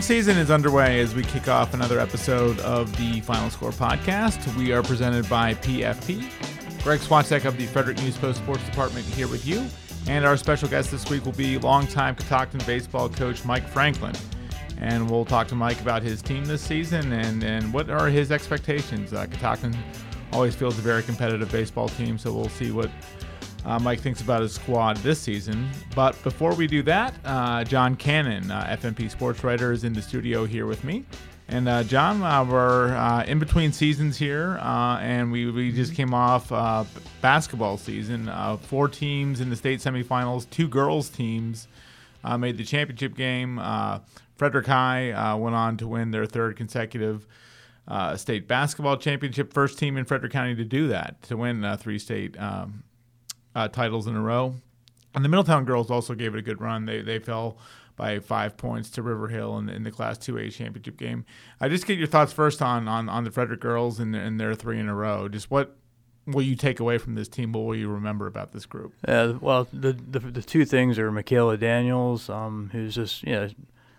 Season is underway as we kick off another episode of the Final Score podcast. We are presented by PFP. Greg Swatek of the Frederick News Post Sports Department here with you. And our special guest this week will be longtime Catoctin baseball coach Mike Franklin. And we'll talk to Mike about his team this season and, and what are his expectations. Uh, Catoctin always feels a very competitive baseball team, so we'll see what uh, Mike thinks about his squad this season. But before we do that, uh, John Cannon, uh, FNP sports writer, is in the studio here with me. And uh, John, uh, we're uh, in between seasons here, and we, we just came off basketball season. four teams in the state semifinals, two girls teams made the championship game. Frederick High went on to win their third consecutive uh, state basketball championship, first team in Frederick County to do that, to win uh, three state um, uh, titles in a row. And the Middletown girls also gave it a good run. They they fell by five points to River Hill in, in the Class 2A championship game. I just get your thoughts first on on, on the Frederick girls and, and their three in a row. Just what will you take away from this team? What will you remember about this group? Uh, well, the, the, the two things are Michaela Daniels, um, who's just you know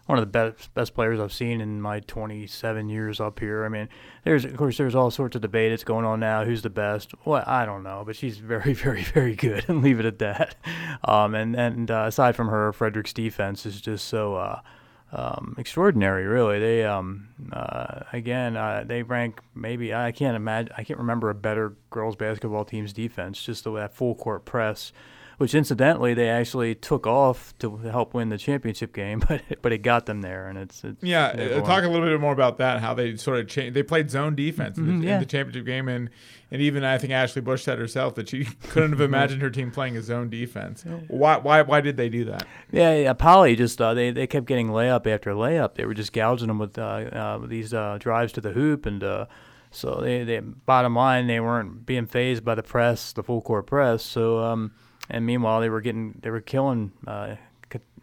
one of the best best players I've seen in my 27 years up here. I mean, there's of course there's all sorts of debate that's going on now. Who's the best? Well, I don't know, but she's very, very, very good, and leave it at that. Um, and and uh, aside from her, Frederick's defense is just so. Uh, um, extraordinary, really. They um, uh, again uh, they rank maybe I can't imagine I can't remember a better girls basketball team's defense. Just the way that full court press which incidentally they actually took off to help win the championship game, but but it got them there, and it's, it's yeah. Uh, talk a little bit more about that. How they sort of changed. They played zone defense mm-hmm, in, the, yeah. in, the, championship game, and and even I think Ashley Bush said herself that she couldn't have imagined her team playing a zone defense. Why why why did they do that? Yeah, yeah Polly just uh, they they kept getting layup after layup. They were just gouging them with uh, uh, these uh, drives to the hoop and. Uh, so they, they, bottom line, they weren't being phased by the press, the full court press. So um, and meanwhile, they were getting they were killing uh,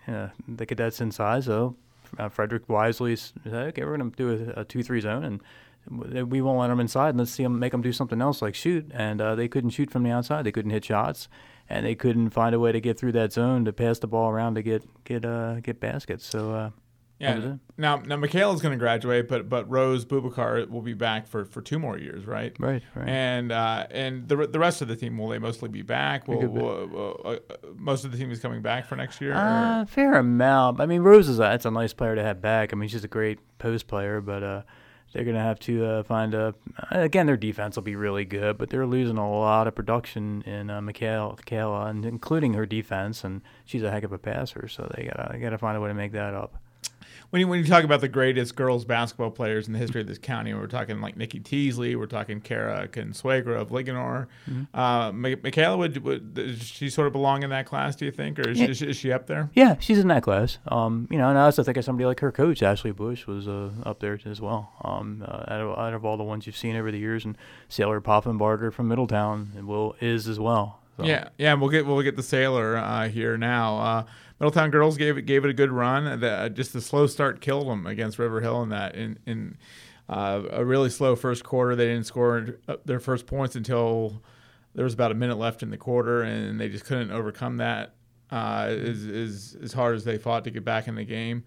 uh, the cadets inside. So uh, Frederick wisely said, "Okay, we're going to do a, a two-three zone, and we won't let them inside. And let's see them make them do something else, like shoot." And uh, they couldn't shoot from the outside. They couldn't hit shots, and they couldn't find a way to get through that zone to pass the ball around to get get uh, get baskets. So uh, yeah. Now, now Michaela's going to graduate, but but Rose Bubakar will be back for, for two more years, right? Right, right. And uh, and the the rest of the team will they mostly be back? Will, will, will uh, most of the team is coming back for next year? Uh, fair amount. I mean, Rose is a, that's a nice player to have back. I mean, she's a great post player, but uh, they're going to have to uh, find a. Again, their defense will be really good, but they're losing a lot of production in uh, Michaela, Michaela, and including her defense, and she's a heck of a passer. So they got they got to find a way to make that up when you, when you talk about the greatest girls basketball players in the history of this county, we're talking like Nikki Teasley, we're talking Kara Consuegra of Linganore. Mm-hmm. Uh, Michaela, would, would does she sort of belong in that class? Do you think, or is, yeah. she, is she up there? Yeah, she's in that class. Um, you know, and I also think of somebody like her coach, Ashley Bush, was uh, up there as well. Um, uh, out, of, out of all the ones you've seen over the years, and Saylor Poffenberger from Middletown will is as well. So. Yeah, yeah, we'll get we'll get the Saylor uh, here now. Uh, Middletown girls gave it gave it a good run. The, uh, just the slow start killed them against River Hill in that in in uh, a really slow first quarter. They didn't score uh, their first points until there was about a minute left in the quarter, and they just couldn't overcome that uh, as, as as hard as they fought to get back in the game.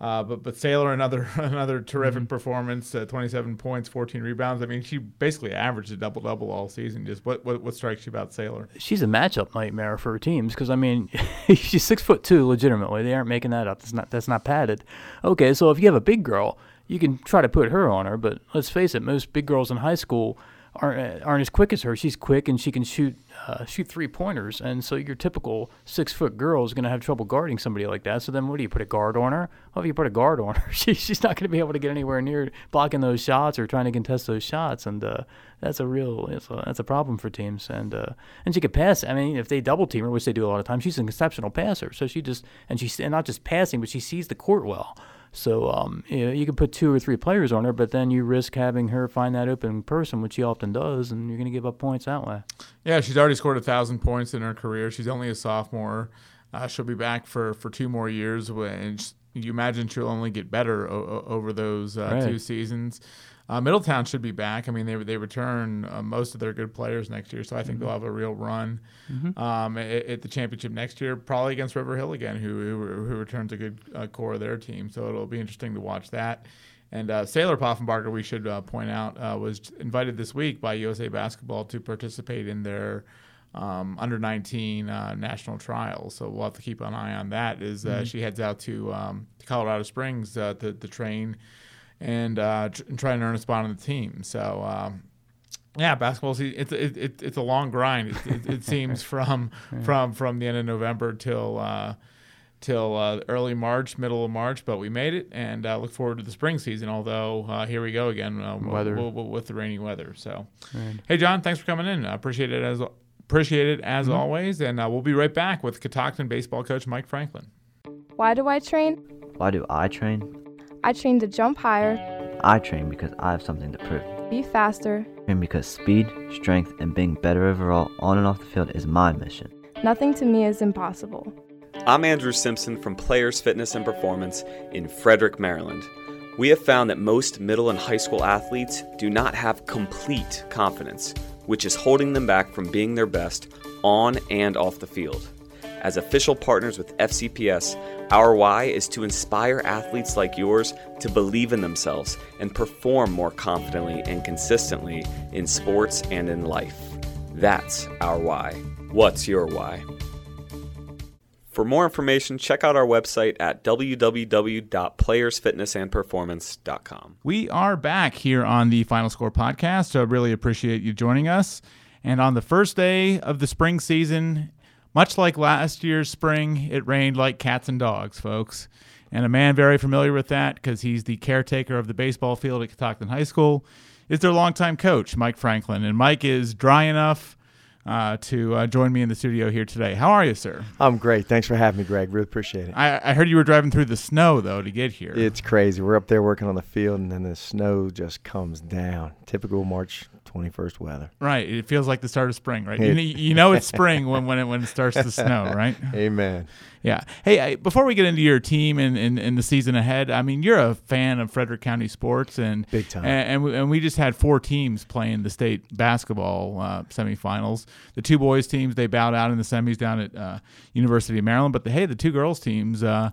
Uh, but but Saylor another another terrific mm-hmm. performance, uh, 27 points, 14 rebounds. I mean, she basically averaged a double double all season. Just what, what what strikes you about Saylor? She's a matchup nightmare for her teams because I mean, she's six foot two. Legitimately, they aren't making that up. That's not that's not padded. Okay, so if you have a big girl, you can try to put her on her. But let's face it, most big girls in high school aren't aren't as quick as her. She's quick and she can shoot uh, shoot three pointers, and so your typical six foot girl is going to have trouble guarding somebody like that. So then, what do you put a guard on her? Well, if you put a guard on her, she, she's not going to be able to get anywhere near blocking those shots or trying to contest those shots, and uh, that's a real a, that's a problem for teams. And uh, and she could pass. I mean, if they double team her, which they do a lot of times, she's an exceptional passer. So she just and she's and not just passing, but she sees the court well. So um, you, know, you can put two or three players on her, but then you risk having her find that open person, which she often does, and you're going to give up points that way. Yeah, she's already scored a thousand points in her career. She's only a sophomore. Uh, she'll be back for, for two more years, and you imagine she'll only get better o- over those uh, Right. two seasons. Uh, Middletown should be back. I mean, they they return uh, most of their good players next year, so I think Mm-hmm. they'll have a real run um, at, at the championship next year, probably against River Hill again, who who, who returns a good uh, core of their team. So it'll be interesting to watch that. And uh, Saylor Poffenberger, we should uh, point out, uh, was invited this week by USA Basketball to participate in their um, under 19 uh, national trials. So we'll have to keep an eye on that. As uh, she heads out to, um, to Colorado Springs uh, to, to train and, uh, tr- and try and earn a spot on the team. So. Um, yeah, basketball. se- It's it, it, it's a long grind. It, it, it seems from from from the end of November till uh, till uh, early March, middle of March. But we made it, and uh, look forward to the spring season. Although uh, here we go again uh, Weather. w- w- with the rainy weather. So, hey John, thanks for coming in. I appreciate it as appreciate it as always, and uh, we'll be right back with Catoctin baseball coach Mike Franklin. Why do I train? Why do I train? I train to jump higher, I train because I have something to prove. be faster. Train because speed, strength, and being better overall on and off the field is my mission. Nothing to me is impossible. I'm Andrew Simpson from Players Fitness and Performance in Frederick, Maryland. We have found that most middle and high school athletes do not have complete confidence, which is holding them back from being their best on and off the field. As official partners with FCPS, our why is to inspire athletes like yours to believe in themselves and perform more confidently and consistently in sports and in life. That's our why. What's your why? For more information, check out our website at www.playersfitnessandperformance.com. We are back here on the Final Score podcast. So I really appreciate you joining us. And on the first day of the spring season, much like last year's spring, it rained like cats and dogs, folks. And a man very familiar with that because he's the caretaker of the baseball field at Catoctin High School is their longtime coach, Mike Franklin. And Mike is dry enough uh, to uh, join me in the studio here today. How are you, sir? I'm great. Thanks for having me, Greg. Really appreciate it. I, I heard you were driving through the snow, though, to get here. It's crazy. We're up there working on the field, and then the snow just comes down. Typical March 21st weather. Right. It feels like the start of spring, right? You, you know it's spring when, when, it, when it starts to snow, right? Amen. Yeah. Hey, I, before we get into your team and, and, and the season ahead, I mean, you're a fan of Frederick County sports, and Big time. And, and, we, and we just had four teams playing the state basketball uh, semifinals. The two boys teams they bowed out in the semis down at uh, University of Maryland, but the, hey, the two girls teams. Uh,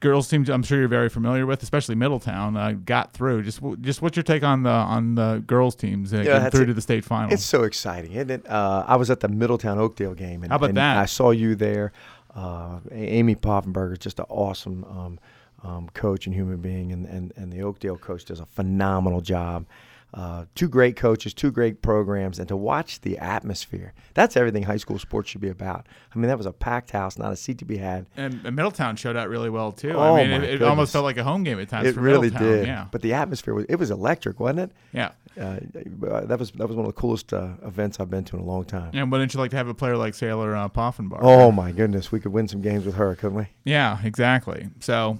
Girls teams, I'm sure you're very familiar with, especially Middletown, uh, got through. Just, just what's your take on the on the girls teams uh, getting through it. to the state final? It's so exciting, isn't it? Uh, I was at the Middletown Oakdale game, and, How about and that? I saw you there. Uh, Amy Poffenberger is just an awesome um, um, coach and human being, and, and, and the Oakdale coach does a phenomenal job. Uh, two great coaches, two great programs, and to watch the atmosphere. That's everything high school sports should be about. I mean, that was a packed house, not a seat to be had. And, and Middletown showed out really well too. Oh, I mean, it, it almost felt like a home game at times. It for really Middletown. did. Yeah, But the atmosphere was it was electric, wasn't it? yeah. Uh, that was that was one of the coolest uh, events I've been to in a long time. And wouldn't you like to have a player like Saylor uh, Poffenberger? Oh my goodness, we could win some games with her, couldn't we? yeah, exactly. So,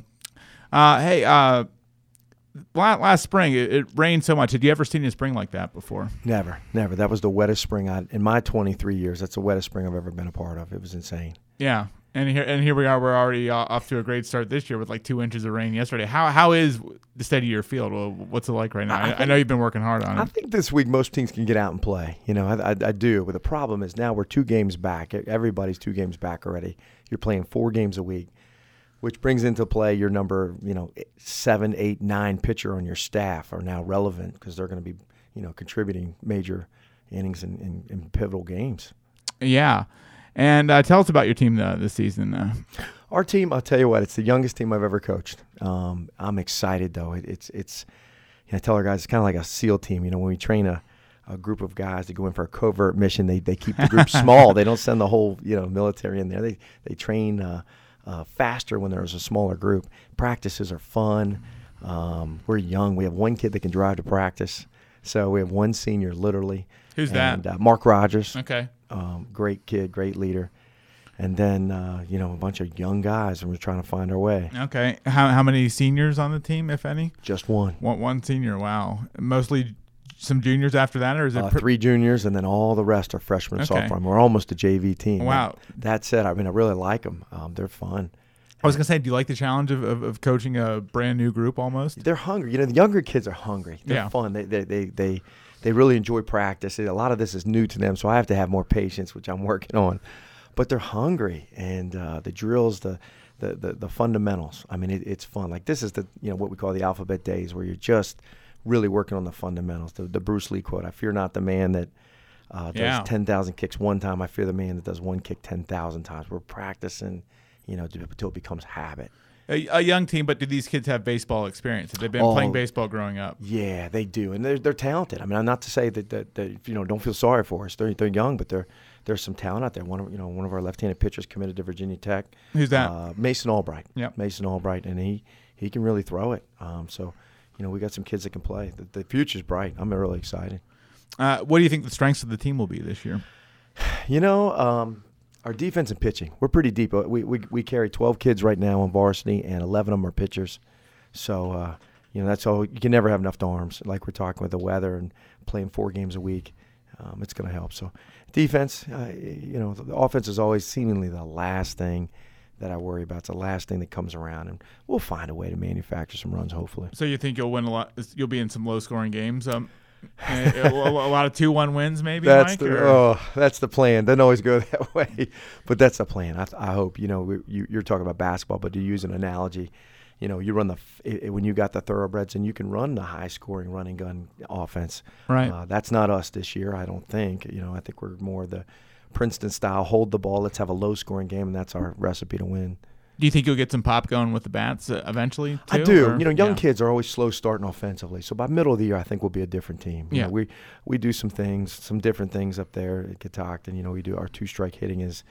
uh, hey, uh, last spring it, it rained so much. Had you ever seen a spring like that before? Never, never. That was the wettest spring I in my 23 years. That's the wettest spring I've ever been a part of. It was insane. Yeah. And here, and here we are. We're already uh, off to a great start this year with like two inches of rain yesterday. How how is the state of your field? Well, what's it like right now? I, I know you've been working hard on it. I think this week most teams can get out and play. You know, I, I, I do. But the problem is now we're two games back. Everybody's two games back already. You're playing four games a week, which brings into play your number, you know, seven, eight, nine pitcher on your staff are now relevant because they're going to be, you know, contributing major innings in, in, in pivotal games. Yeah. And uh, tell us about your team uh, this season. Uh, Our team, I'll tell you what, it's the youngest team I've ever coached. Um, I'm excited though. It, it's it's. You know, I tell our guys it's kind of like a SEAL team. You know, when we train a, a group of guys to go in for a covert mission, they, they keep the group small. They don't send the whole you know military in there. They they train uh, faster when there's a smaller group. Practices are fun. Um, we're young. We have one kid that can drive to practice. So we have one senior, literally. Who's that? Uh, Mark Rogers okay. um, great kid, great leader. And then, uh, you know, a bunch of young guys, and we're trying to find our way. Okay. How how many seniors on the team, if any? Just one. One one senior. Wow. Mostly some juniors after that, or is it Uh, pr- three juniors, and then all the rest are freshmen and Okay. sophomore. We're almost a JV team. Wow. That said, I mean, I really like them. Um, they're fun. I was gonna say, do you like the challenge of, of, of coaching a brand new group almost? They're hungry. You know, the younger kids are hungry. They're Yeah. fun. They, they, they, they, they really enjoy practice. A lot of this is new to them, so I have to have more patience, which I'm working on. But they're hungry, and uh, the drills, the, the, the, the fundamentals. I mean, it, it's fun. Like this is the you know what we call the alphabet days, where you're just really working on the fundamentals. The, the Bruce Lee quote: "I fear not the man that." Uh, does Yeah. 10,000 kicks one time. I fear the man that does one kick 10,000 times. We're practicing, you know, until it becomes habit. A, a young team, but do these kids have baseball experience? Have they been playing Oh. baseball growing up? Yeah, they do, and they're they're talented. I mean, I'm not to say that that, that you know don't feel sorry for us. They're they're young, but they're there's some talent out there. One of you know one of our left-handed pitchers committed to Virginia Tech. Who's that? Uh, Mason Albright. Yeah, Mason Albright, and he he can really throw it. Um, so you know we got some kids that can play. The, the future's bright. I'm really excited. Uh, what do you think the strengths of the team will be this year? You know, um, our defense and pitching, we're pretty deep. We, we, we carry 12 kids right now on varsity, and 11 of them are pitchers. So, uh, you know, that's all. You can never have enough arms. Like we're talking with the weather and playing four games a week, um, it's going to help. So, defense, uh, you know, the offense is always seemingly the last thing that I worry about. It's the last thing that comes around, and we'll find a way to manufacture some runs, hopefully. So you think you'll win a lot? You'll be in some low-scoring games. Um, a, lot of two-one wins, maybe. That's Mike, the or- oh, that's the plan. Doesn't always go that way, but that's the plan. I, I hope you know we, you, you're talking about basketball, but to use an analogy, you know, you run the f- i- i- when you got the thoroughbreds and you can run the high-scoring running gun offense. Right. Uh, that's not us this year. I don't think. You know, I think we're more the Princeton style. Hold the ball. Let's have a low-scoring game, and that's our recipe to win. Do you think you'll get some pop going with the bats uh, eventually? I do. or- You know, young yeah. kids are always slow starting offensively. So by middle of the year, I think we'll be a different team. You Yeah. know, we we do some things, some different things up there at Catoctin. You know, we do our two strike hitting is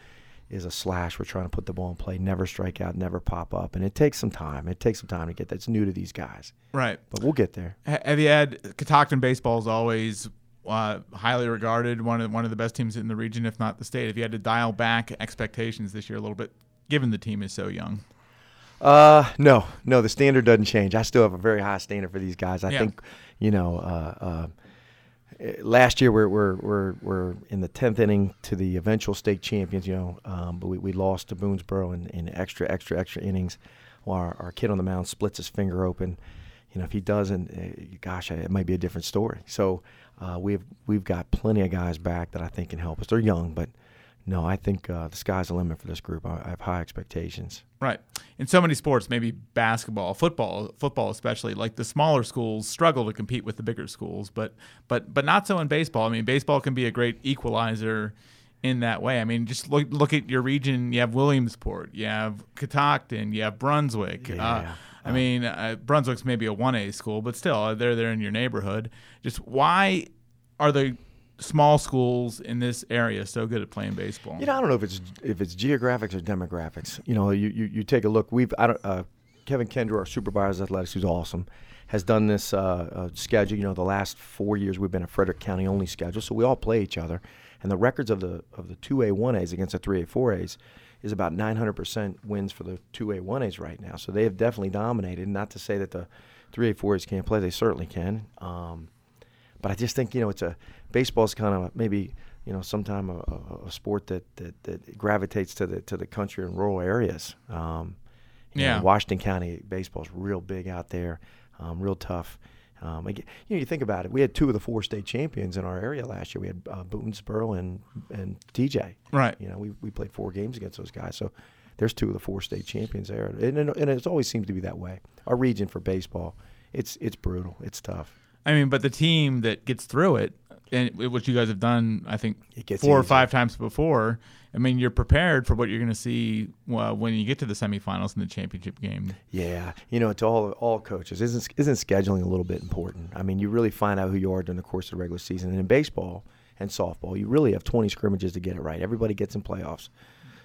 is a slash. We're trying to put the ball in play, never strike out, never pop up, and it takes some time. It takes some time to get that's new to these guys, Right. but we'll get there. Have you had Catoctin baseball is always uh, highly regarded, one of one of the best teams in the region, if not the state. If you had to dial back expectations this year a little bit, given the team is so young. Uh, no, no, the standard doesn't change. I still have a very high standard for these guys. I Yeah. think, you know, uh, uh, last year we're, we're, we're, we're in the 10th inning to the eventual state champions, you know, um, but we, we lost to Boonsboro in, in extra, extra, extra innings while our, our kid on the mound splits his finger open. You know, if he doesn't, uh, gosh, it might be a different story. So uh, we've, we've got plenty of guys back that I think can help us. They're young, but no, I think uh, the sky's the limit for this group. I, I have high expectations. Right. In so many sports, maybe basketball, football, football especially, like the smaller schools struggle to compete with the bigger schools, but but but not so in baseball. I mean, baseball can be a great equalizer in that way. I mean, just look look at your region. You have Williamsport, you have Catoctin, you have Brunswick. Uh, Yeah. I mean, uh, Brunswick's maybe a one A school, but still, uh, they're there in your neighborhood. Just why are the small schools in this area so good at playing baseball? You know, I don't know if it's if it's geographics or demographics. You know, you you, you take a look. We've I don't, uh, Kevin Kendro, our supervisor of athletics, who's awesome, has done this uh, uh, schedule. You know, the last four years we've been a Frederick County only schedule, so we all play each other. And the records of the of the two A one A's against the three A four A's is about 900 percent wins for the two A one A's right now. So they have definitely dominated. Not to say that the three A four A's can't play; they certainly can. Um, but I just think you know it's a baseball's kind of maybe you know sometime a, a, sport that, that, that gravitates to the to the country and rural areas. Um, you know, Yeah. Washington County baseball's real big out there, um, real tough. Um, again, you know, you think about it. We had two of the four state champions in our area last year. We had uh, Boonsboro and and TJ. Right. You know, we, we played four games against those guys. So there's two of the four state champions there, and, and, and it always seems to be that way. Our region for baseball, it's it's brutal. It's tough. I mean, but the team that gets through it, and what you guys have done, I think, It gets four or five times before. I mean, you're prepared for what you're going to see well, when you get to the semifinals in the championship game. Yeah, you know, to all all coaches, isn't isn't scheduling a little bit important? I mean, you really find out who you are during the course of the regular season. And in baseball and softball, you really have 20 scrimmages to get it right. Everybody gets in playoffs.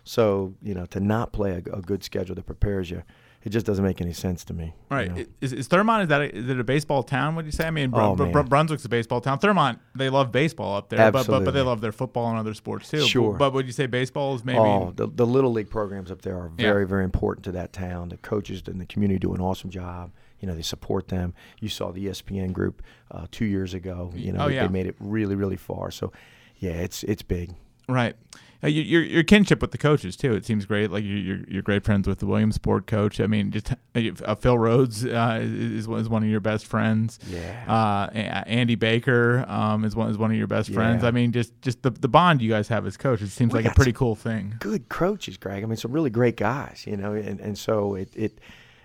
So, you know, to not play a, a good schedule that prepares you, it just doesn't make any sense to me. All you right, know? is, is Thurmont is that a, is it a baseball town? Would you say? I mean, Br- Oh, Br- Br- Brunswick's a baseball town. Thurmont, they love baseball up there, but, but but they love their football and other sports too. Sure. But, but would you say baseball is maybe? Oh, the, the little league programs up there are Yeah. very, very important to that town. The coaches and the community do an awesome job. You know, they support them. You saw the ESPN group uh, two years ago. You know, Oh, they, yeah. they made it really, really far. So, yeah, it's it's big. Right. Uh, your, your your kinship with the coaches too. It seems great. Like you're you're, you're great friends with the Williamsport coach. I mean, just uh, Phil Rhodes uh, is is one of your best friends. Yeah. Uh, Andy Baker um, is one is one of your best friends. I mean, just just the the bond you guys have as coaches seems We like a pretty cool thing. good coaches, Greg. I mean, some really great guys, you know, and, and so it, it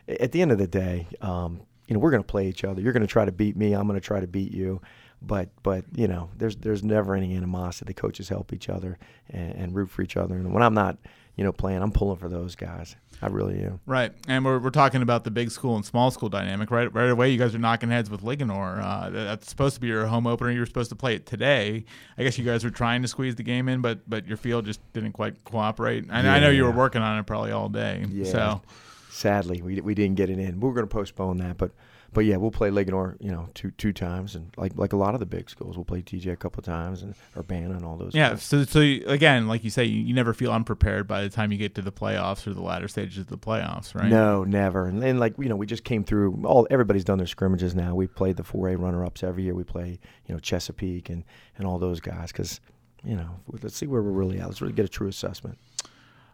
at the end of the day, um, you know, we're going to play each other. You're going to try to beat me. I'm going to try to beat you. But but you know, there's there's never any animosity. The coaches help each other and, and root for each other. And when I'm not, you know, playing, I'm pulling for those guys. I really am. Right, and we're, we're talking about the big school and small school dynamic. Right, right away, you guys are knocking heads with Linganore. Uh, that's supposed to be your home opener. You were supposed to play it today. I guess you guys were trying to squeeze the game in, but but your field just didn't quite cooperate. And I know you were working on it probably all day. Yeah. So Sadly, we, we didn't get it in. We were going to postpone that, but but yeah, we'll play Linganore, you know, two two times, and like like a lot of the big schools, we'll play TJ a couple times, and Urbana and all those. yeah, guys. so so you, again, like you say, you, you never feel unprepared by the time you get to the playoffs or the latter stages of the playoffs, right? No, never. And then like you know, we just came through. All everybody's done their scrimmages now. We played the four A runner ups every year. We play you know Chesapeake and and all those guys because you know let's see where we're really at. Let's really get a true assessment.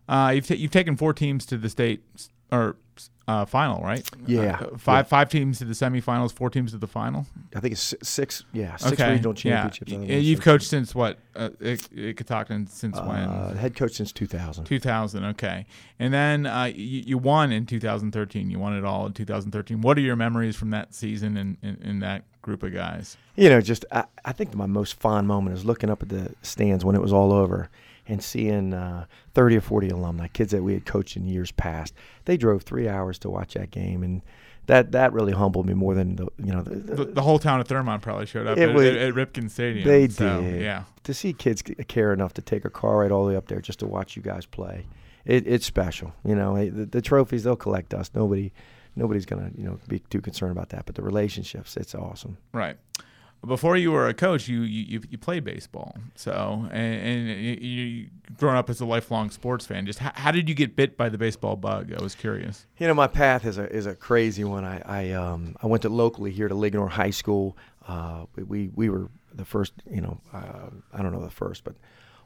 Uh, you've, ta- you've taken four teams to the state or uh, final, right? Yeah, Uh, five yeah. five teams to the semifinals, four teams to the final. I think it's six. Yeah, six okay. regional championships. Yeah. I Y- think it's You've coached since what? Uh, at Catoctin since Uh, when? head coach since 2000. 2000. Okay. And then uh, you, you won in 2013. You won it all in 2013. What are your memories from that season and in, in that group of guys? You know, just I, I think my most fond moment is looking up at the stands when it was all over and seeing uh, 30 or 40 alumni, kids that we had coached in years past. They drove three hours to watch that game, and that that really humbled me more than the you know the, the, The, whole town of Thurmont probably showed up It at, was- at, at Ripken Stadium. they So, did. Yeah. to see kids care enough to take a car ride all the way up there just to watch you guys play. It, it's special, you know. The, the trophies they'll collect us. Nobody, nobody's gonna you know be too concerned about that. But the relationships, it's awesome. Right. Before you were a coach, you you, you- played baseball. So and, and you, you growing up as a lifelong sports fan, just how, how did you get bit by the baseball bug? I was curious. You know, my path is a is a crazy one. I I um I went to locally here to Linganore High School. Uh, we we, we were the first. You know, uh, I don't know the first, but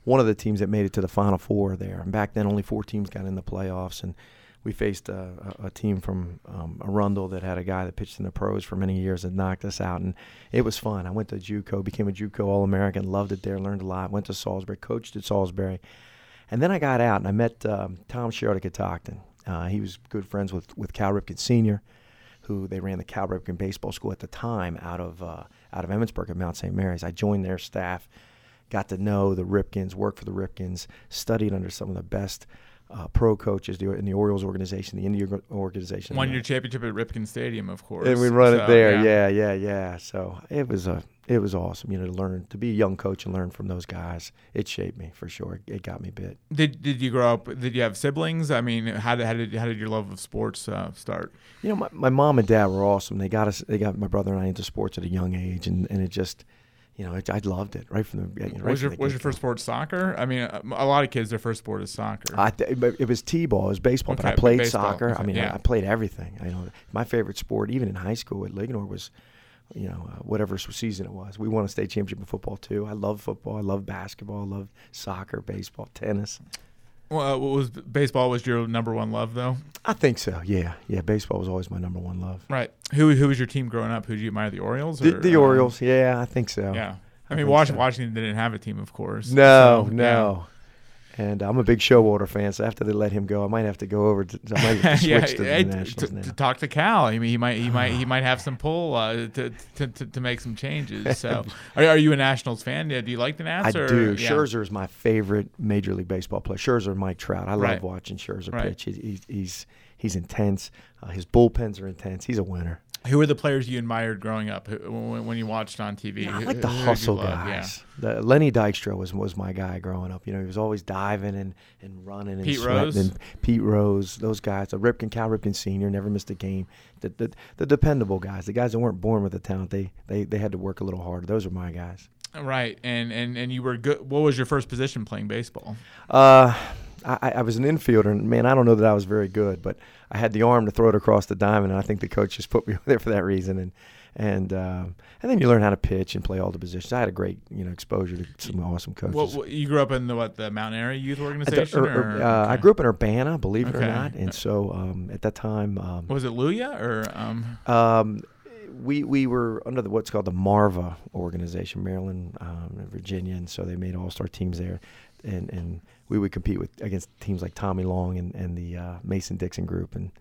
one of the teams that made it to the Final Four there. And back then, only four teams got in the playoffs, and we faced a, a, team from um, Arundel that had a guy that pitched in the pros for many years and knocked us out. And it was fun. I went to JUCO, became a JUCO All American, loved it there, learned a lot. Went to Salisbury, coached at Salisbury, and then I got out and I met um, Tom Sherrod at Catoctin. Uh, he was good friends with with Cal Ripken Sr., who they ran the Cal Ripken Baseball School at the time out of uh, out of Emmitsburg at Mount St. Mary's. I joined their staff, got to know the Ripkens, worked for the Ripkens, studied under some of the best uh, pro coaches the- in the Orioles organization, the Indian organization. Won your championship at Ripken Stadium, of course. and we run So, it there. Yeah. yeah, yeah, So it was a it was awesome, you know, to learn to be a young coach and learn from those guys. It shaped me for sure. It got me bit. Did did you grow up? Did you have siblings? I mean, how did how did how did your love of sports uh, start? You know, my, my mom and dad were awesome. They got us. They got my brother and I into sports at a young age, and, and it just, you know, I loved it right from the. You know, right was your was your first sport soccer? I mean, a, a lot of kids their first sport is soccer. I th- it was t-ball. It was baseball, but I played baseball, soccer. okay, I mean, yeah. I, I played everything. I know my favorite sport, even in high school at Linganore, was, you know, uh, whatever season it was. We won a state championship in football too. I love football. I love basketball. I love soccer, baseball, tennis. Well, uh, was baseball was your number one love though? I think so. Yeah, yeah. Baseball was always my number one love. Right. Who who was your team growing up? Who did you admire? The Orioles. The, or, the um, Orioles. Yeah, I think so. Yeah. I I mean, Washington, so. Washington didn't have a team, of course. No, So, yeah. And I'm a big Showalter fan, so after they let him go, I might have to go over to. I might have to switch yeah, to the t- Nationals to, now. to talk to Cal. I mean, he might, he might, he might have some pull uh, to, to, to to make some changes. So, are, are you a Nationals fan? Yeah, Do you like the Nats? I or, do. Yeah. Scherzer is my favorite Major League Baseball player. Scherzer Mike Trout. I Right. love watching Scherzer Right. pitch. He's he's he's, he's intense. Uh, his bullpens are intense. He's a winner. Who are the players you admired growing up? Who, when, you watched on TV? I like the who hustle guys. The, Lenny Dykstra was was my guy growing up. You know, he was always diving and, and running and Pete sweating. Rose? And Pete Rose, those guys. The Ripken, Cal Ripken Senior, never missed a game. The, the the dependable guys. The guys that weren't born with the talent. They they they had to work a little harder. Those are my guys. Right, and and and you were good. What was your first position playing baseball? Uh, I, I was an infielder, and man, I don't know that I was very good, but I had the arm to throw it across the diamond, and I think the coach just put me there for that reason. And and um, and then you learn how to pitch and play all the positions. I had a great you know exposure to some awesome coaches. Well, you grew up in the what the Mountain Area Youth At the Organization? Ur- Ur- or- uh, I grew up in Urbana, believe it or not, and so um, at that time, um, Was it Luya or um? um, we we were under the what's called the Marva organization, Maryland, um, Virginia, and so they made all star teams there, and and we would compete with against teams like Tommy Long and, and the uh, Mason Dixon group, and,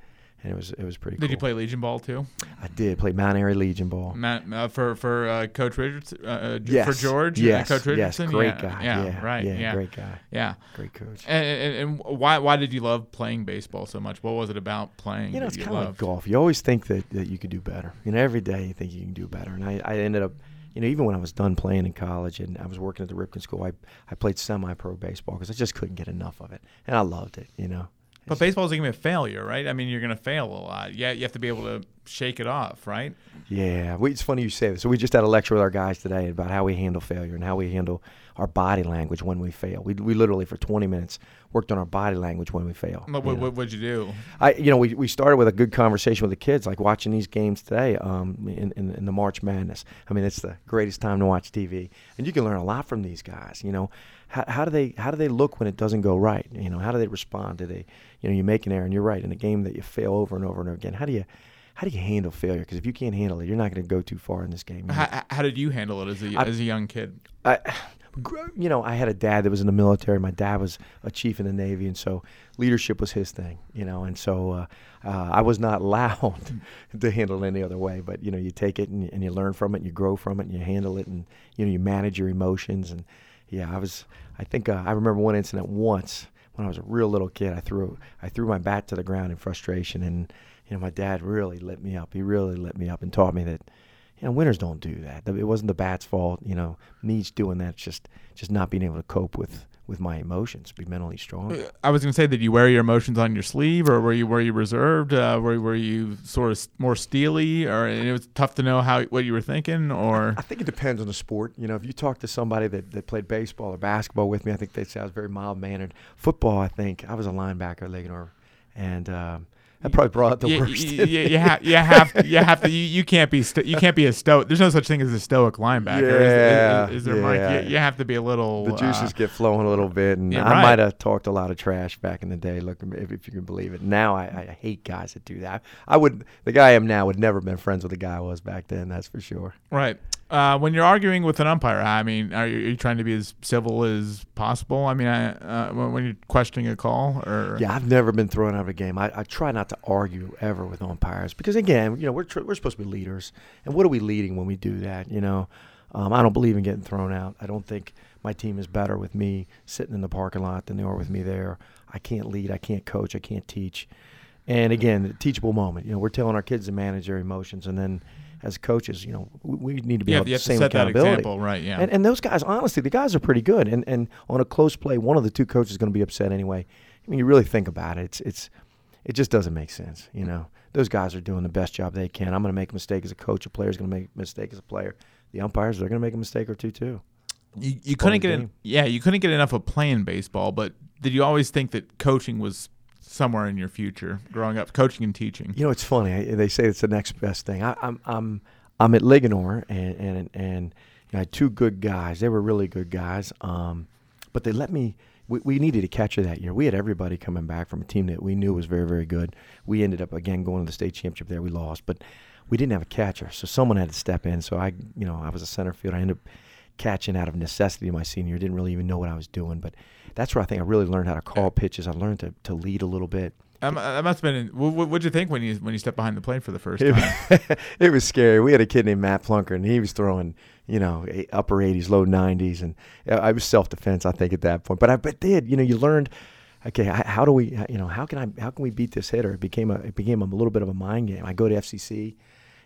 and it was it was pretty. Cool. Did you play Legion ball too? I did play Mount Airy Legion ball. Matt, uh, for for uh, Coach Richardson, uh, uh, Yes. for George, Yes. Coach yes. Great yeah, guy. yeah, Yeah. right, Yeah. yeah, Great guy. yeah. Great coach. And, and, and why why did you love playing baseball so much? What was it about playing? You know, it's kind of like golf. You always think that, that you could do better. You know, every day you think you can do better. And I, I ended up, you know, even when I was done playing in college and I was working at the Ripken School, I, I played semi-pro baseball because I just couldn't get enough of it, and I loved it. You know. But baseball is going to be a failure, right? I mean, you're going to fail a lot. Yeah, you have to be able to shake it off, right? Yeah, we, it's funny you say this. So we just had a lecture with our guys today about how we handle failure and how we handle our body language when we fail. We, we literally for 20 minutes worked on our body language when we fail. What, you what, what would you do? I, you know, we, we started with a good conversation with the kids, like watching these games today um, in, in, in the March Madness. I mean, it's the greatest time to watch TV, and you can learn a lot from these guys. You know, how, how do they how do they look when it doesn't go right? You know, how do they respond? Do they, you know, you make an error, and you're right in a game that you fail over and over and over again. How do you how do you handle failure? Because if you can't handle it, you're not going to go too far in this game. How, how did you handle it as a I- as a young kid? I, gr- you know, I had a dad that was in the military. My dad was a chief in the Navy, and so leadership was his thing. You know, and so uh, uh, I was not allowed to handle it any other way. But you know, you take it and, you- and you learn from it, and you grow from it, and you handle it, and you know, you manage your emotions. And yeah, I was. I think uh, I remember one incident once when I was a real little kid. I threw I threw my bat to the ground in frustration, and you know, my dad really lit me up. He really lit me up and taught me that you know, winners don't do that. It wasn't the bat's fault. You know, me doing that, just just not being able to cope with with my emotions, be mentally strong. I was going to say, did you wear your emotions on your sleeve, or were you were you reserved? Uh, were were you sort of more steely, or it was tough to know how what you were thinking, or I think it depends on the sport. You know, if you talk to somebody that, that played baseball or basketball with me, I think they'd say I was very mild mannered. Football, I think I was a linebacker, at Linganore, and um, that probably brought out the you, worst. you, you, you, ha- you have to, you have to you, you can't be sto- you can't be a stoic. There's no such thing as a stoic linebacker. Is- is- Yeah, is, is there, Mike? yeah. You, you have to be a little. the juices uh, get flowing a little bit, and yeah, I right. might have talked a lot of trash back in the day. Look, if, if you can believe it. Now I, I hate guys that do that. I would the guy I am now would never have been friends with the guy I was back then. That's for sure. Right. Uh, when you're arguing with an umpire, I mean, are you, are you trying to be as civil as possible? I mean, I, uh, when you're questioning a call, or Yeah, I've never been thrown out of a game. I, I try not to argue ever with umpires because, again, you know, we're tr- we're supposed to be leaders, and what are we leading when we do that? You know, um, I don't believe in getting thrown out. I don't think my team is better with me sitting in the parking lot than they are with me there. I can't lead. I can't coach. I can't teach. And again, the teachable moment. You know, we're telling our kids to manage their emotions, and then as coaches, you know, we, we need to be you able to have to same set that accountability. example, right? Yeah. And, and those guys, honestly, the guys are pretty good. And and on a close play, one of the two coaches is going to be upset anyway. I mean, you really think about it, it's it's it just doesn't make sense. You know, those guys are doing the best job they can. I'm going to make a mistake as a coach. A player's going to make a mistake as a player. The umpires, they're going to make a mistake or two too. you, you couldn't get yeah you couldn't get enough of playing baseball, but did you always think that coaching was somewhere in your future growing up, coaching and teaching? You know, it's funny. I, they say it's the next best thing. I, I'm I'm I'm at Linganore, and and and you know, I had two good guys. They were really good guys. Um, but they let me. We, we needed a catcher that year. We had everybody coming back from a team that we knew was very very good. We ended up again going to the state championship there. We lost, but we didn't have a catcher, so someone had to step in. So I, you know, I was a center field. I ended up catching out of necessity my senior. year. Didn't really even know what I was doing, but that's where I think I really learned how to call pitches. I learned to, to lead a little bit. Um, that must have been. What what what'd you think when you when you stepped behind the plate for the first time? It, it was scary. We had a kid named Matt Plunker, and he was throwing, you know, upper 80s, low 90s, and uh, I was self defense, I think, at that point. But I but did, you know, you learned, okay, how do we, you know, how can I, how can we beat this hitter? It became a, it became a little bit of a mind game. I go to FCC,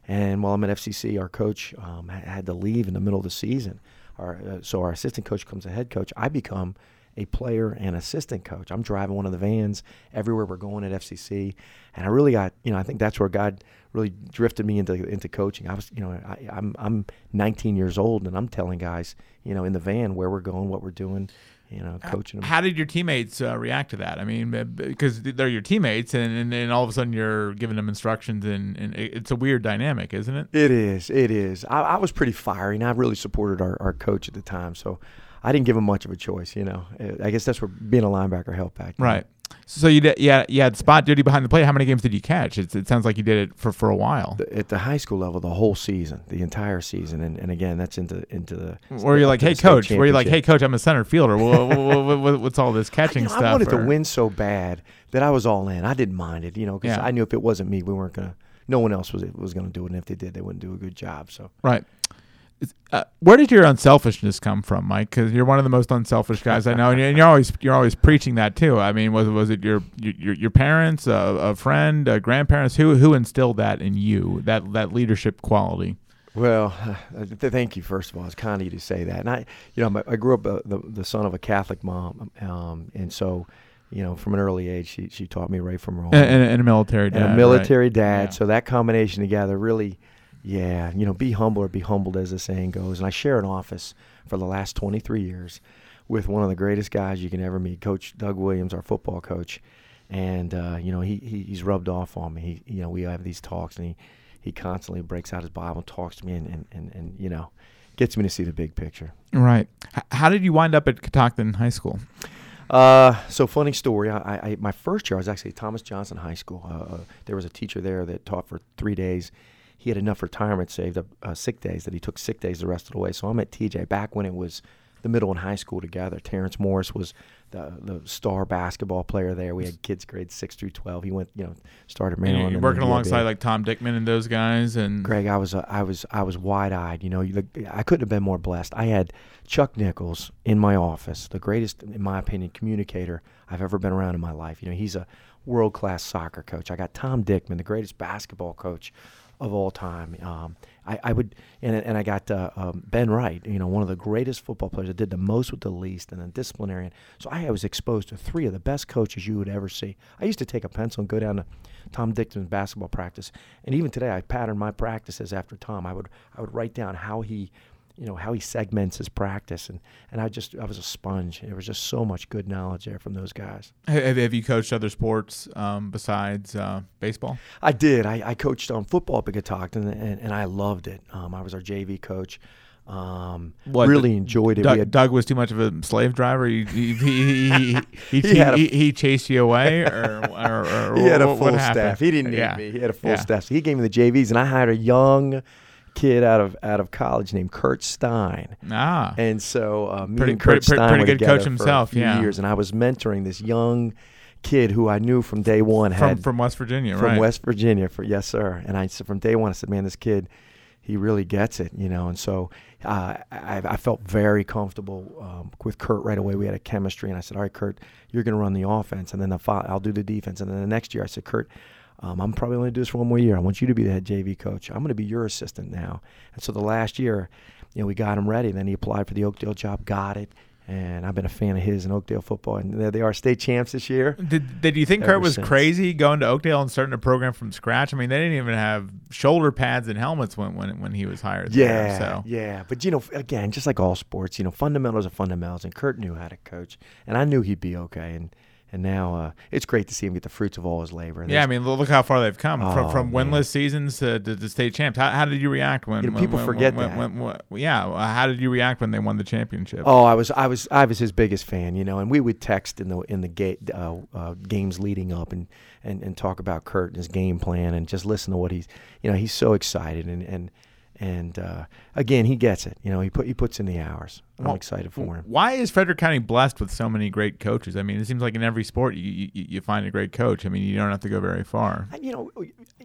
and while I'm at FCC, our coach um, had to leave in the middle of the season. Our, uh, so our assistant coach becomes a head coach. I become a player and assistant coach. I'm driving one of the vans everywhere we're going at FCC, and I really got, you know, I think that's where God really drifted me into into coaching. I was, you know, I, I'm I'm 19 years old, and I'm telling guys, you know, in the van where we're going, what we're doing, you know, coaching them. How did your teammates uh, react to that? I mean, because they're your teammates, and, and then all of a sudden you're giving them instructions, and, and it's a weird dynamic, isn't it? It is. It is. I, I was pretty fiery, and I really supported our, our coach at the time, so I didn't give him much of a choice. You know, Uh, I guess that's where being a linebacker helped back. then. Right. So you did, yeah, you had spot duty behind the plate. How many games did you catch? It, it sounds like you did it for, for a while. At the high school level, the whole season, the entire season, and, and again, that's into into the. Where you're like, hey coach, where you're like, hey coach, I'm a center fielder. Wha- wha- wha- wha- What's all this catching you know, stuff? I wanted or- to win so bad that I was all in. I didn't mind it, you know, because Yeah. I knew if it wasn't me, we weren't gonna. No one else was was gonna do it, and if they did, they wouldn't do a good job. So Right. Uh, where did your unselfishness come from, Mike? Because you're one of the most unselfish guys I know, and you're, always you're always preaching that too. I mean, was was it your your, your parents, a, a friend, uh, grandparents? Who who instilled that in you? That that leadership quality. Well, uh, th- thank you. First of all, it's kind of you to say that. And I, you know, I grew up uh, the the son of a Catholic mom, um, and so, you know, from an early age, she she taught me right from wrong. And, and, and a military dad. and a right? military dad. Yeah. So that combination together really, yeah, you know, be humble or be humbled, as the saying goes. And I share an office for the last 23 years with one of the greatest guys you can ever meet, Coach Doug Williams, our football coach. And uh, you know, he, he he's rubbed off on me. He, you know, we have these talks, and he he constantly breaks out his Bible and talks to me, and and, and, and you know, gets me to see the big picture. Right. H- how did you wind up at Catoctin High School? Uh, so funny story. I, I, I my first year I was actually at Thomas Johnson High School. Uh, uh, there was a teacher there that taught for three days. He had enough retirement saved up uh, sick days that he took sick days the rest of the way. So I'm at TJ back when it was the middle and high school together. Terrence Morris was the the star basketball player there. We had kids grades six through twelve. He went, you know, started And Maryland. you're and working alongside like Tom Dickman and those guys, and Greg, I was uh, I was I was wide eyed. You know, I couldn't have been more blessed. I had Chuck Nichols in my office, the greatest, in my opinion, communicator I've ever been around in my life. You know, he's a world class soccer coach. I got Tom Dickman, the greatest basketball coach of all time. Um, I, I would, and, and I got uh, um, Ben Wright, you know, one of the greatest football players that did the most with the least, and a disciplinarian. So I was exposed to three of the best coaches you would ever see. I used to take a pencil and go down to Tom Dickman's basketball practice, and even today I pattern my practices after Tom. I would I would write down how he you know how he segments his practice. And and I just I was a sponge. There was just so much good knowledge there from those guys. Have, have you coached other sports um, besides uh, baseball? I did. I, I coached on football up at Catoctin and, and I loved it. Um, I was our JV coach. Um, What, really enjoyed it. Doug, had, Doug was too much of a slave driver. He he he, he, he, a- he, chased you away, or, or, or he had a full staff. He didn't need Yeah. me. He had a full Yeah. staff. So he gave me the JVs and I hired a young kid out of out of college named Kurt Stein Ah, And so uh, me Pretty- and Kurt pretty- Stein pretty were good coach for himself, a few yeah. years, and I was mentoring this young kid who I knew from day one from had from West Virginia, from right? West Virginia. For yes, sir. And I said from day one, I said, man, this kid, he really gets it, you know. And so uh, I, I felt very comfortable um, with Kurt right away. We had a chemistry, and I said, all right, Kurt, you're going to run the offense, and then the fo- I'll do the defense. And then the next year, I said, Kurt. Um, I'm probably going to do this for one more year. I want you to be the head JV coach. I'm going to be your assistant now. And so the last year, you know, we got him ready. Then he applied for the Oakdale job, got it, and I've been a fan of his in Oakdale football. And there they are, state champs this year. Did, did you think Kurt was since. crazy going to Oakdale and starting a program from scratch? I mean, they didn't even have shoulder pads and helmets when when, when he was hired. Yeah, there, so yeah. But you know, again, just like all sports, you know, fundamentals are fundamentals, and Kurt knew how to coach, and I knew he'd be okay. And and now uh, it's great to see him get the fruits of all his labor. And yeah, I mean, look how far they've come from Oh, from man. winless seasons to, to, to state champs. How, how did you react when? You know, when- people when- forget when- that. when- yeah, how did you react when they won the championship? Oh, I was, I was, I was his biggest fan, you know, and we would text in the in the ga- uh, uh, games leading up and, and and talk about Kurt and his game plan and just listen to what he's, you know, he's so excited and and and uh, again he gets it, you know, he put he puts in the hours. I'm Well, excited for him. Why is Frederick County blessed with so many great coaches? I mean, it seems like in every sport you, you, you find a great coach. I mean, you don't have to go very far. You know,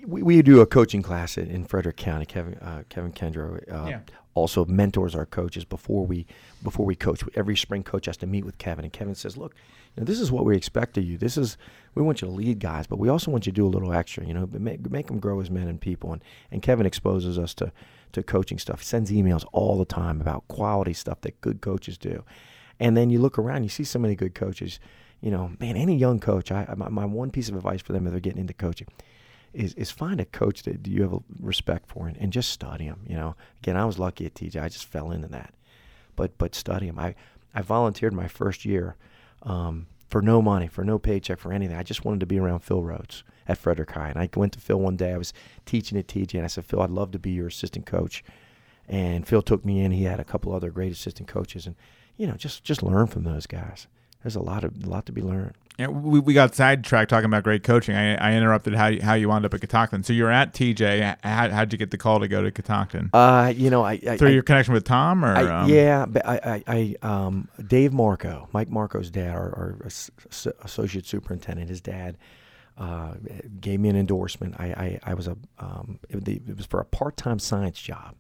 we, we do a coaching class in, in Frederick County. Kevin uh, Kevin Kendro uh, Yeah. also mentors our coaches before we before we coach. Every spring coach has to meet with Kevin, and Kevin says, "Look, you know, this is what we expect of you. This is we want you to lead guys, but we also want you to do a little extra. You know, make make them grow as men and people." And and Kevin exposes us to to coaching stuff. He sends emails all the time about quality stuff that good coaches do. And then you look around, you see so many good coaches. You know, man, any young coach, I my, my one piece of advice for them if they're getting into coaching is is find a coach that you have a respect for and, and just study him. You know, again, I was lucky at TJ. I just fell into that, but but study him. I I volunteered my first year um, for no money, for no paycheck, for anything. I just wanted to be around Phil Rhodes at Frederick High. And I went to Phil one day. I was teaching at TJ, and I said, Phil, I'd love to be your assistant coach. And Phil took me in. He had a couple other great assistant coaches, and you know, just just learn from those guys. There's a lot of a lot to be learned. Yeah, we, we got sidetracked talking about great coaching. I, I interrupted how you, how you wound up at Catoctin. So you're at TJ. How, how'd you get the call to go to Catoctin? Uh, you know, I, I Through I- your connection with Tom, or I, um, yeah, but I, I, um, Dave Marco, Mike Marco's dad, our, our as- as- associate superintendent, his dad, uh, gave me an endorsement. I, I, I was a, um, it, was it was for a part-time science job,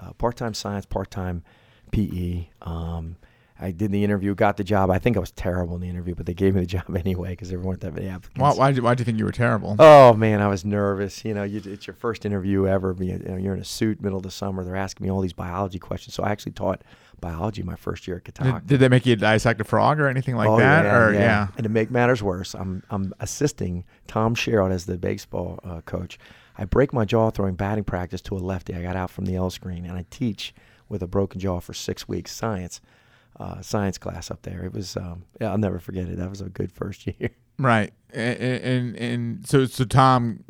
uh, part-time science, part-time PE. Um, I did the interview, got the job. I think I was terrible in the interview, but they gave me the job anyway because there weren't that many applicants. Why, why'd, you, why'd you think you were terrible? Oh man, I was nervous. You know, you, it's your first interview ever. You know, you're in a suit, middle of the summer. They're asking me all these biology questions. So I actually taught biology my first year at Catoctin. did, did they make you dissect a frog or anything like oh, that? Yeah, or yeah. And to make matters worse, I'm I'm assisting Tom Sherrod as the baseball uh, coach. I break my jaw throwing batting practice to a lefty. I got out from the L screen, and I teach with a broken jaw for six weeks science. Uh, science class up there. It was, um, yeah, I'll never forget it. That was a good first year. Right, and and, and so so Tom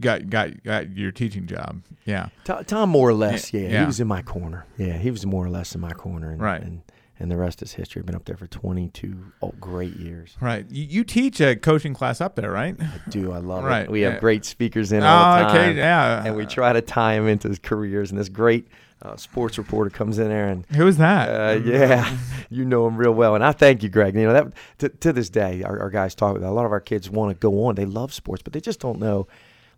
got got got your teaching job. Yeah, Tom, Tom more or less, yeah, yeah. He was in my corner. Yeah, he was more or less in my corner. And, Right. And, and the rest is history. I've been up there for 22 oh, great years. right. You, you teach a coaching class up there, right? I do. I love Right, it. We yeah. have great speakers in all the Oh, time. okay, yeah. And we try to tie them into his careers. And this great uh, sports reporter comes in there and Who was that? uh, yeah, you know him real well, and I thank you, Greg. You know that to, to this day, our, our guys talk about. A lot of our kids want to go on; they love sports, but they just don't know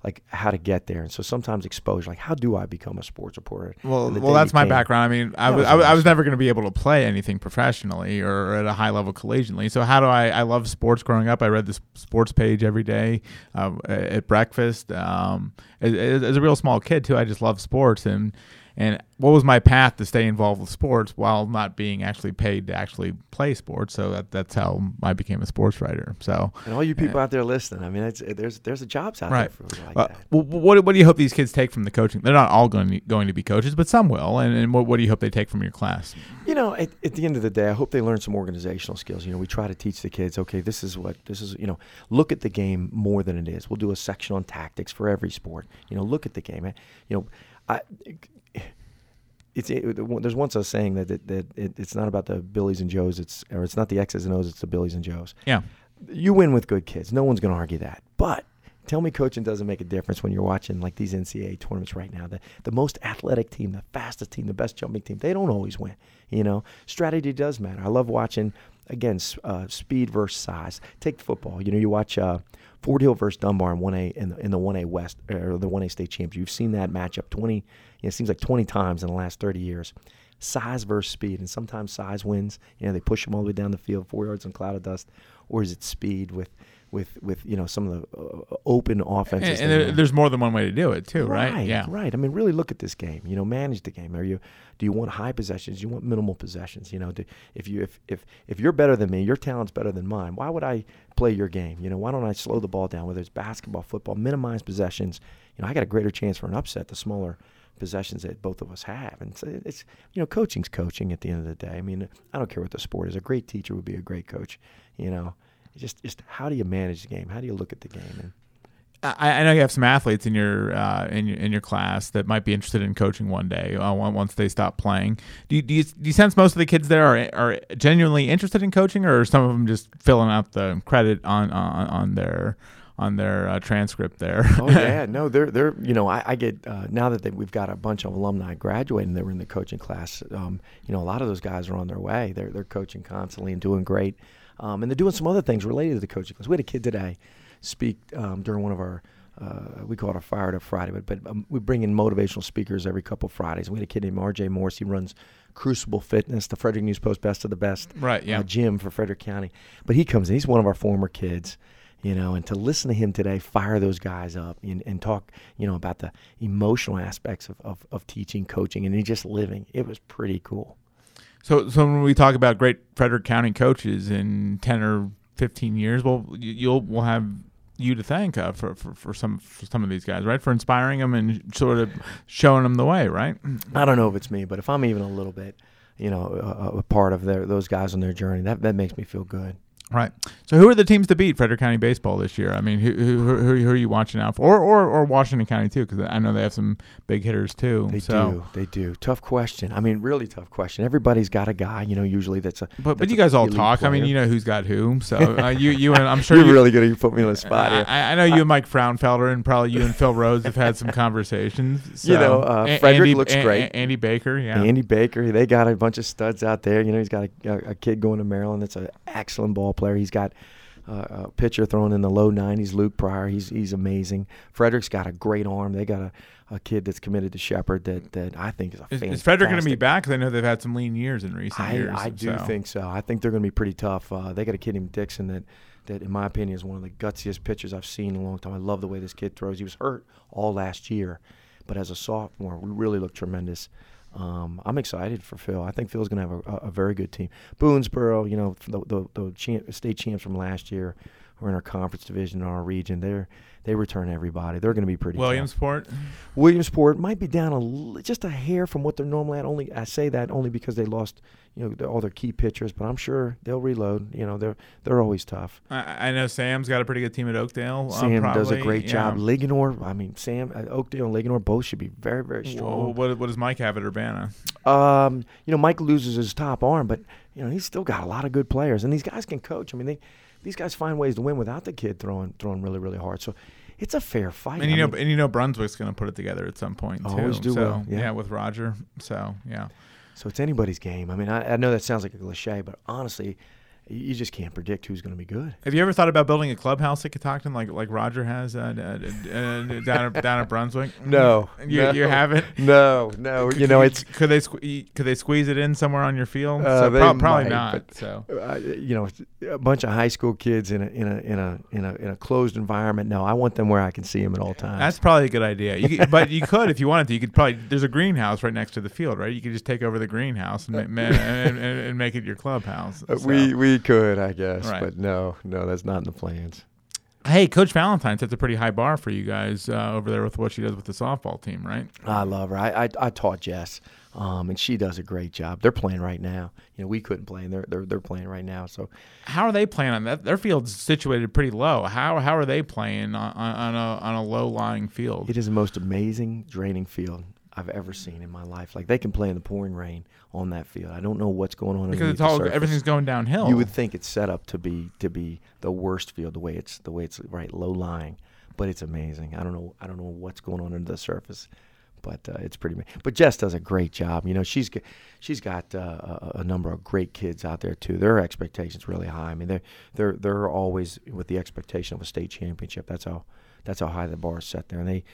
like how to get there. And so sometimes exposure, like how do I become a sports reporter? Well, well, that's my background. I mean, I was, I was, I was never going to be able to play anything professionally or at a high level collegiately. So how do I? I love sports. Growing up, I read the sports page every day uh, at breakfast. Um, as, as as a real small kid too, I just love sports and. And what was my path to stay involved with sports while not being actually paid to actually play sports? So that, that's how I became a sports writer. So And all you people out there listening, I mean, it's, there's there's a jobs out Right. there for like Uh, that. well, what what do you hope these kids take from the coaching? They're not all going to, going to be coaches, but some will. And, and what, what do you hope they take from your class? You know, at, at the end of the day, I hope they learn some organizational skills. You know, we try to teach the kids, okay, this is what this is. You know, look at the game more than it is. We'll do a section on tactics for every sport. You know, look at the game. You know, I. It's it, there's once a saying that that, that it, it's not about the Billies and Joes. It's or it's not the X's and O's. It's the Billies and Joes. Yeah. You win with good kids. No one's going to argue that. But tell me coaching doesn't make a difference when you're watching like these NCAA tournaments right now. The the most athletic team, the fastest team, the best jumping team, they don't always win. You know, strategy does matter. I love watching again uh, speed versus size. Take football. You know, you watch uh, Fort Hill versus Dunbar in one A in the in the one A West or the one A state championship. You've seen that matchup twenty. You know, it seems like twenty times in the last thirty years. Size versus speed, and sometimes size wins. You know, they push them all the way down the field, four yards in cloud of dust, or is it speed with with with you know some of the uh, open offenses? And, and there, there's more than one way to do it too, right? Yeah. Right. I mean, really look at this game. You know, manage the game. Are you? Do you want high possessions? Do you want minimal possessions? You know, do, if you if if if you're better than me, your talent's better than mine. Why would I play your game? You know, why don't I slow the ball down? Whether it's basketball, football, minimize possessions. You know, I got a greater chance for an upset the smaller possessions that both of us have. And so it's you know, coaching's coaching at the end of the day. I mean, I don't care what the sport is. A great teacher would be a great coach. You know, just just how do you manage the game? How do you look at the game? And I, know you have some athletes in your uh, in your in your class that might be interested in coaching one day uh, once they stop playing. Do you, do you do you sense most of the kids there are are genuinely interested in coaching, or some of them just filling out the credit on on, on their on their uh, transcript there? oh yeah, no, they're they're you know I, I get uh, now that they, we've got a bunch of alumni graduating that were in the coaching class. Um, you know, a lot of those guys are on their way. They're they're coaching constantly and doing great, um, and they're doing some other things related to the coaching class. We had a kid today speak um, during one of our. Uh, we call it a Fired Up Friday, but, but um, we bring in motivational speakers every couple Fridays. We had a kid named R.J. Morris. He runs Crucible Fitness, the Frederick News Post Best of the Best right. Yeah. uh, gym for Frederick County. But he comes in, he's one of our former kids, you know, and to listen to him today fire those guys up and, and talk, you know, about the emotional aspects of, of, of teaching, coaching, and just living, it was pretty cool. So, so when we talk about great Frederick County coaches in ten or fifteen years, well, you- you'll we'll have you to thank uh, for, for for some for some of these guys, right? For inspiring them and sort of showing them the way, right? I don't know if it's me, but if I'm even a little bit you know, a, a part of their those guys on their journey. That that makes me feel good. Right. So, who are the teams to beat Frederick County baseball this year? I mean, who who, who, who are you watching out for, or or, or Washington County too? Because I know they have some big hitters too. They so. do. They do. Tough question. I mean, really tough question. Everybody's got a guy. You know, usually that's a. But but you guys all talk. I mean, you know who's got whom. So uh, you you and I'm sure You're you, really good. You put me on the spot here. I, I know you and Mike Fraunfelder and probably you and Phil Rose have had some conversations. You know, uh, A- Frederick Andy, looks A- great. A- Andy Baker, yeah. Andy Baker, they got a bunch of studs out there. You know, he's got a, a, a kid going to Maryland that's an excellent ball player. He's got uh, a pitcher throwing in the low 90s, Luke Pryor. He's he's amazing. Frederick's got a great arm. They got a, a kid that's committed to Shepherd that, that I think is a Is, fantastic. is Frederick going to be back? 'Cause I know they've had some lean years in recent I, years. I do so. think so. I think they're going to be pretty tough. Uh, they got a kid named Dixon that, that, in my opinion, is one of the gutsiest pitchers I've seen in a long time. I love the way this kid throws. He was hurt all last year, but as a sophomore, we really looked tremendous. Um, I'm excited for Phil. I think Phil's going to have a, a, very good team. Boonsboro, you know, the, the, the champ, state champs from last year, were in our conference division in our region. They're they return everybody. They're going to be pretty. tough. Williamsport. Williamsport might be down a just a hair from what they're normally at. Only I say that only because they lost, you know, all their key pitchers. But I'm sure they'll reload. You know, they're they're always tough. I, I know Sam's got a pretty good team at Oakdale. uh, Sam does a great yeah. job. Linganore, I mean, Sam, uh, Oakdale and Linganore both should be very very strong. what, what does Mike have at Urbana? Um, you know, Mike loses his top arm, but you know he's still got a lot of good players, and these guys can coach. I mean, they these guys find ways to win without the kid throwing throwing really really hard. So it's a fair fight. And you I know, mean, and you know, Brunswick's going to put it together at some point too. Always do so well, yeah. with Roger. So yeah. So it's anybody's game. I mean, I, I know that sounds like a cliche, but honestly, you just can't predict who's going to be good. Have you ever thought about building a clubhouse at Catoctin like like Roger has uh, uh, uh, down at, down at Brunswick? No, you no. you haven't. No, no, you know it's could they could they squeeze it in somewhere on your field? Uh, so prob- probably might, not. but- So uh, you know a bunch of high school kids in a in a in a in a in a closed environment. No, I want them where I can see them at all times. that's probably a good idea. You could, but you could if you wanted to. You could probably there's a greenhouse right next to the field, right? You could just take over the greenhouse and ma- and, and, and make it your clubhouse. Uh, So. we we could, I guess, Right. but no, no, that's not in the plans. Hey, Coach Valentine sets a pretty high bar for you guys uh, over there with what she does with the softball team, right? I love her. I I, I taught Jess, um, and she does a great job. They're playing right now. You know, we couldn't play, and they're they're they're playing right now. So How are they playing on that? Their field's situated pretty low. How how are they playing on, on, on a on a low lying field? It is the most amazing draining field I've ever seen in my life. Like they can play in the pouring rain on that field. I don't know what's going on because it's all the everything's going downhill. You would think it's set up to be to be the worst field the way it's the way it's right low lying, but it's amazing. I don't know I don't know what's going on under the surface, but uh, it's pretty. But Jess does a great job. You know she's she's got uh, a, a number of great kids out there too. Their expectations really high. I mean they're they're they're always with the expectation of a state championship. That's how that's how high the bar is set there. And they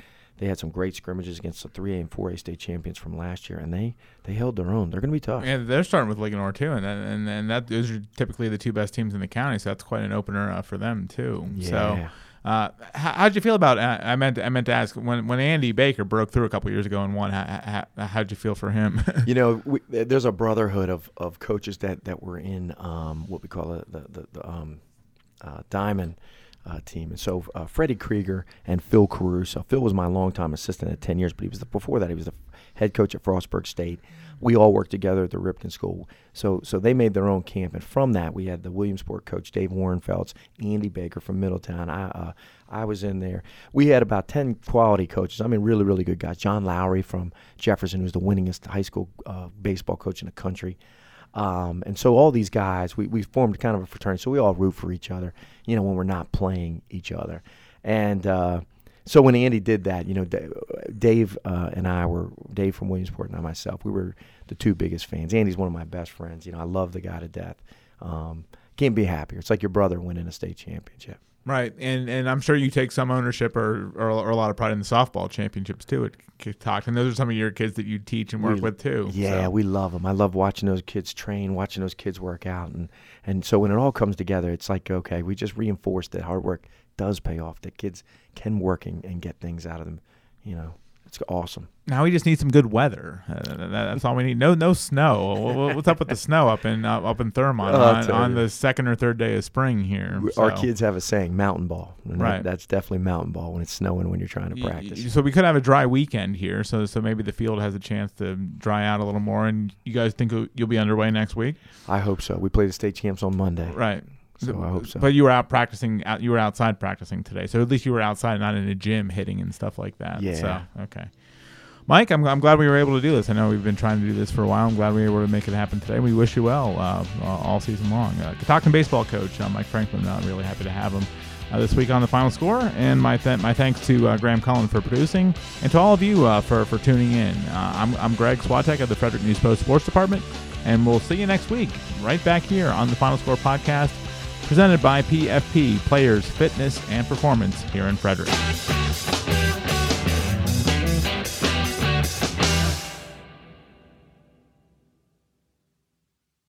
they had some great scrimmages against the 3A and 4A state champions from last year, and they they held their own. They're going to be tough. Yeah, they're starting with Linganore too, and and and that those are typically the two best teams in the county, so that's quite an opener uh, for them too. So, Yeah. uh, how, how'd you feel about? Uh, I meant I meant to ask when when Andy Baker broke through a couple years ago and won. How, how, how'd you feel for him? you know, we, there's a brotherhood of, of coaches that, that were in um, what we call the the, the, the um, uh, Diamond uh, team, and so uh, Freddie Krieger and Phil Caruso. Phil was my longtime assistant at ten years, but he was the, before that he was the head coach at Frostburg State. We all worked together at the Ripken School, so so they made their own camp, and from that we had the Williamsport coach Dave Warrenfeltz, Andy Baker from Middletown. I uh, I was in there. We had about ten quality coaches. I mean, really really good guys. John Lowry from Jefferson, who's the winningest high school uh, baseball coach in the country. Um, and so all these guys, we, we formed kind of a fraternity. So we all root for each other, you know, when we're not playing each other. And uh, so when Andy did that, you know, Dave uh, and I were, Dave from Williamsport and I myself, we were the two biggest fans. Andy's one of my best friends. You know, I love the guy to death. Um, can't be happier. It's like your brother winning a state championship. Right, and and I'm sure you take some ownership or, or, or a lot of pride in the softball championships too at Catoctin. Those are some of your kids that you teach and work We- with too. Yeah, so. we love them. I love watching those kids train, watching those kids work out, and and so when it all comes together, it's like okay, we just reinforce that hard work does pay off. That kids can work and, and get things out of them, you know. It's awesome. Now we just need some good weather. Uh, that's all we need. No, no snow. Wha- wha- What's up with the snow up in uh, up in Thurmont Oh, on, on the second or third day of spring here? Our So- kids have a saying, mountain ball. And that- Right. that's definitely mountain ball when it's snowing when you're trying to practice. So we could have a dry weekend here. So so maybe the field has a chance to dry out a little more. And you guys think you'll be underway next week, I hope so. We play the state champs on Monday. right? So I hope so. But you were out practicing. Out, you were outside practicing today. So at least you were outside, not in a gym hitting and stuff like that. Yeah. So okay. Mike, I'm, I'm glad we were able to do this. I know we've been trying to do this for a while. I'm glad we were able to make it happen today. We wish you well uh, all season long. Uh, Catoctin baseball coach uh, Mike Franklin. Uh, really happy to have him uh, this week on the final score. And my th- my thanks to uh, Graham Cullen for producing, and to all of you uh, for for tuning in. Uh, I'm I'm Greg Swatek of the Frederick News Post Sports Department, and we'll see you next week right back here on the Final Score podcast, presented by PFP Players Fitness and Performance here in Frederick.